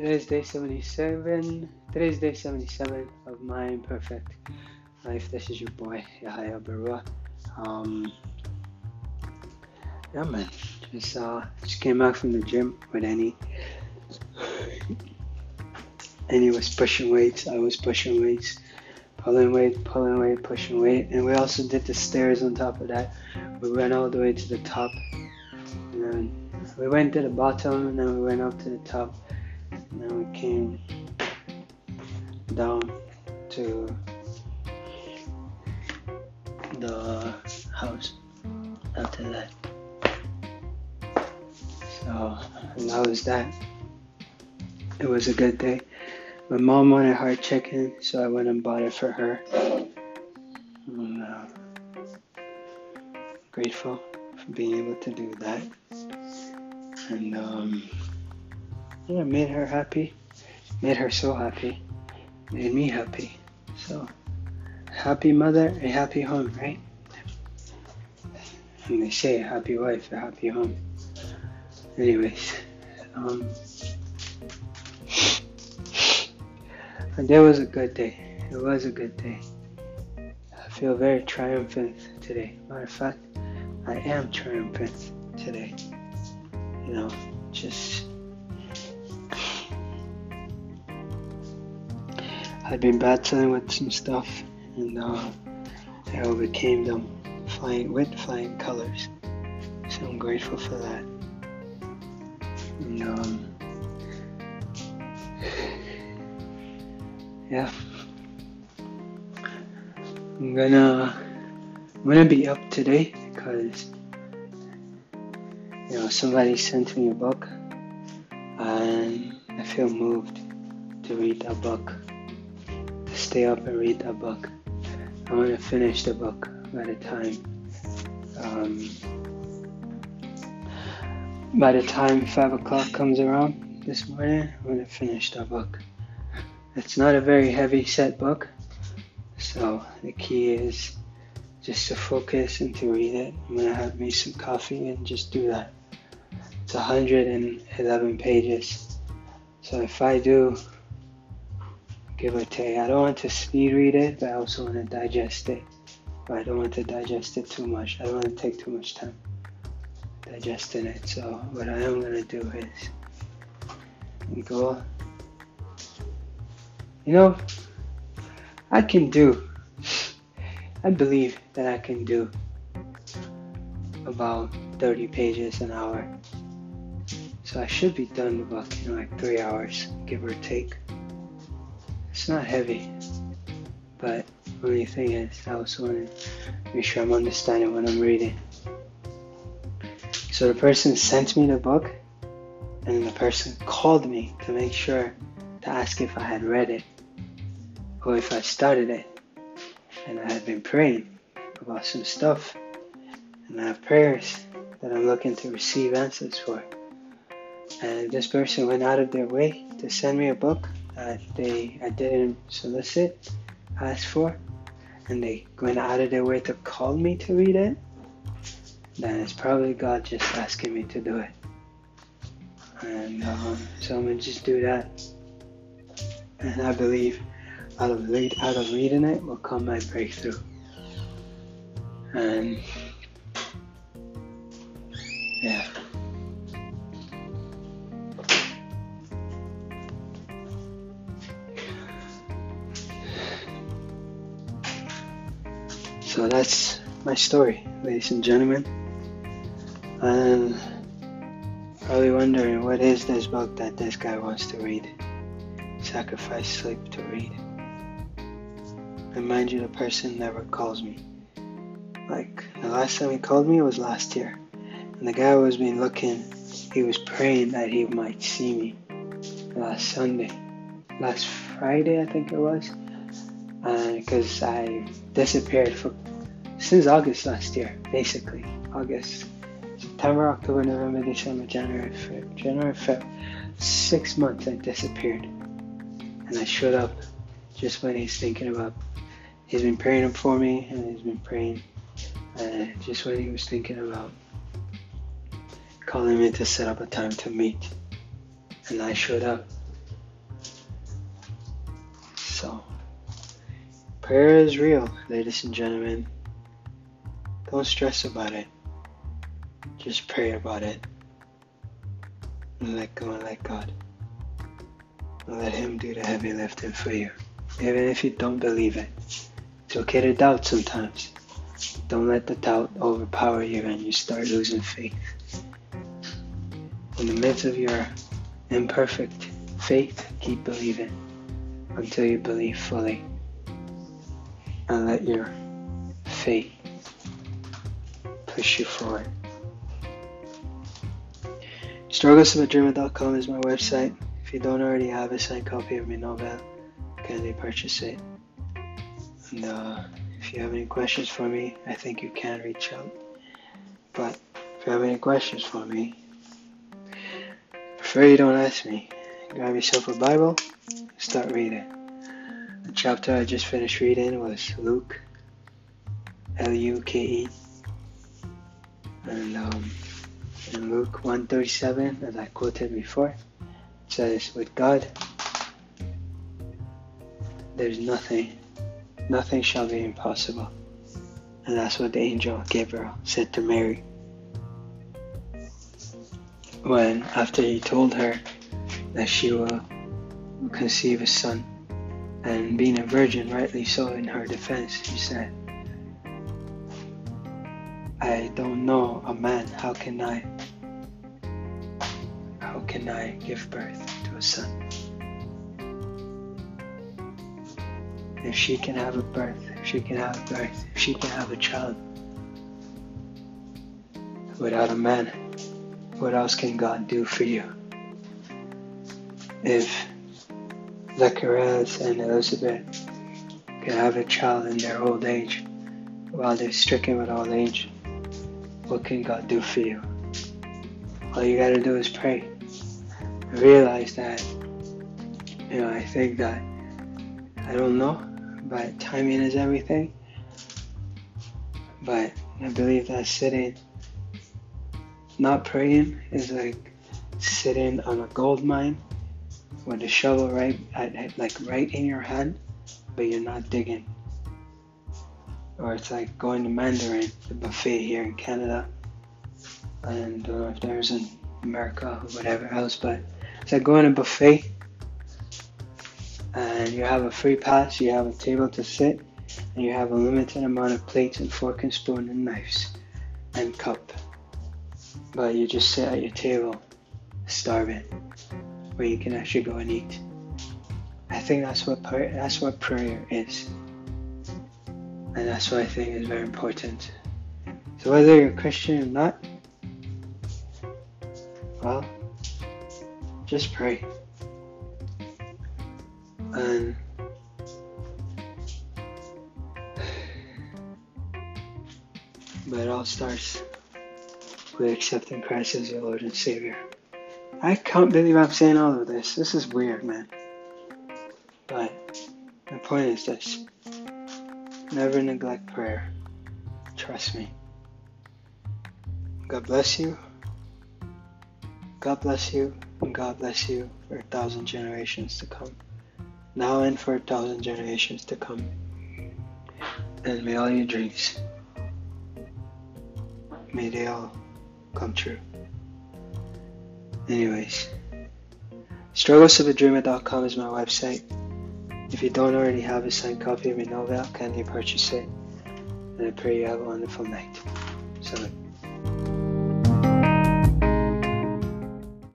Today's day 77. Today's day 77 of my imperfect life. This is your boy Yahya Barua. Um, yeah, man. Just uh, just came back from the gym with any. Any was pushing weights. I was pushing weights, pulling weight, pulling weight, pushing weight, and we also did the stairs on top of that. We went all the way to the top, and we went to the bottom, and then we went up to the top then we came down to the house after that. So, that was that. It was a good day. My mom wanted hard chicken, so I went and bought it for her. And, uh, grateful for being able to do that. And, um, yeah, made her happy, made her so happy, made me happy. So, happy mother, a happy home, right? And they say a happy wife, a happy home. Anyways, um, there was a good day. It was a good day. I feel very triumphant today. Matter of fact, I am triumphant today. You know, just I've been battling with some stuff and uh, I overcame them flying with flying colors. So I'm grateful for that. And, um, yeah, I'm gonna I'm gonna be up today because you know somebody sent me a book and I feel moved to read a book stay up and read that book. I want to finish the book by the time. Um, by the time five o'clock comes around this morning, I'm to finish that book. It's not a very heavy set book, so the key is just to focus and to read it. I'm going to have me some coffee and just do that. It's 111 pages. So if I do give or take. I don't want to speed read it, but I also want to digest it. But I don't want to digest it too much. I don't want to take too much time digesting it. So what I am gonna do is go. You know, I can do. I believe that I can do about 30 pages an hour. So I should be done the book in like three hours, give or take. It's not heavy, but only thing is, I also want to make sure I'm understanding what I'm reading. So the person sent me the book, and the person called me to make sure to ask if I had read it or if I started it. And I had been praying about some stuff, and I have prayers that I'm looking to receive answers for. And this person went out of their way to send me a book that they I didn't solicit, ask for, and they went out of their way to call me to read it, then it's probably God just asking me to do it. And um, so I'm gonna just do that. And I believe out of read out of reading it will come my breakthrough. And yeah. So that's my story, ladies and gentlemen. And probably wondering what is this book that this guy wants to read? Sacrifice sleep to read. And mind you, the person never calls me. Like the last time he called me was last year, and the guy was been looking. He was praying that he might see me last Sunday, last Friday I think it was, because I disappeared for since August last year, basically. August, September, October, November, December, January, February, January, February. Six months I disappeared. And I showed up just when he's thinking about, he's been praying for me and he's been praying uh, just when he was thinking about calling me to set up a time to meet. And I showed up. Prayer is real, ladies and gentlemen. Don't stress about it. Just pray about it. And let go and let God. And let Him do the heavy lifting for you. Even if you don't believe it. It's okay to doubt sometimes. Don't let the doubt overpower you and you start losing faith. In the midst of your imperfect faith, keep believing until you believe fully. And let your faith push you forward. StrugglesOfADreamer.com is my website. If you don't already have a signed copy of my novel, kindly purchase it. And uh, if you have any questions for me, I think you can reach out. But if you have any questions for me, I prefer you don't ask me. Grab yourself a Bible, start reading. The chapter I just finished reading was Luke, L U K E, and um, in Luke 137, as I quoted before, it says, "With God, there's nothing, nothing shall be impossible," and that's what the angel Gabriel said to Mary. When, after he told her that she will conceive a son, and being a virgin, rightly so, in her defense, she said. I don't know a man. How can I? How can I give birth to a son? If she can have a birth, if she can have a birth, if she can have a child without a man, what else can God do for you? If Zacharias and Elizabeth can have a child in their old age while they're stricken with old age, what can God do for you? All you gotta do is pray. Realize that, you know, I think that, I don't know, but timing is everything. But I believe that sitting, not praying, is like sitting on a gold mine with a shovel right, at, like right in your hand, but you're not digging. Or it's like going to Mandarin, the buffet here in Canada, and uh, if there's in America or whatever else, but it's like going to buffet. And you have a free pass, you have a table to sit, and you have a limited amount of plates and fork and spoon and knives and cup. But you just sit at your table, starving, where you can actually go and eat. I think that's what prayer, that's what prayer is. And that's what I think is very important. So whether you're a Christian or not, well, just pray. And but it all starts with accepting Christ as your Lord and Savior. I can't believe I'm saying all of this. This is weird, man. But the point is this Never neglect prayer. Trust me. God bless you. God bless you, and God bless you for a thousand generations to come. Now and for a thousand generations to come. And may all your dreams, may they all come true. Anyways, strugglesofadreamer.com is my website. If you don't already have a signed copy of my novel, kindly purchase it. And I pray you have a wonderful night. Salute.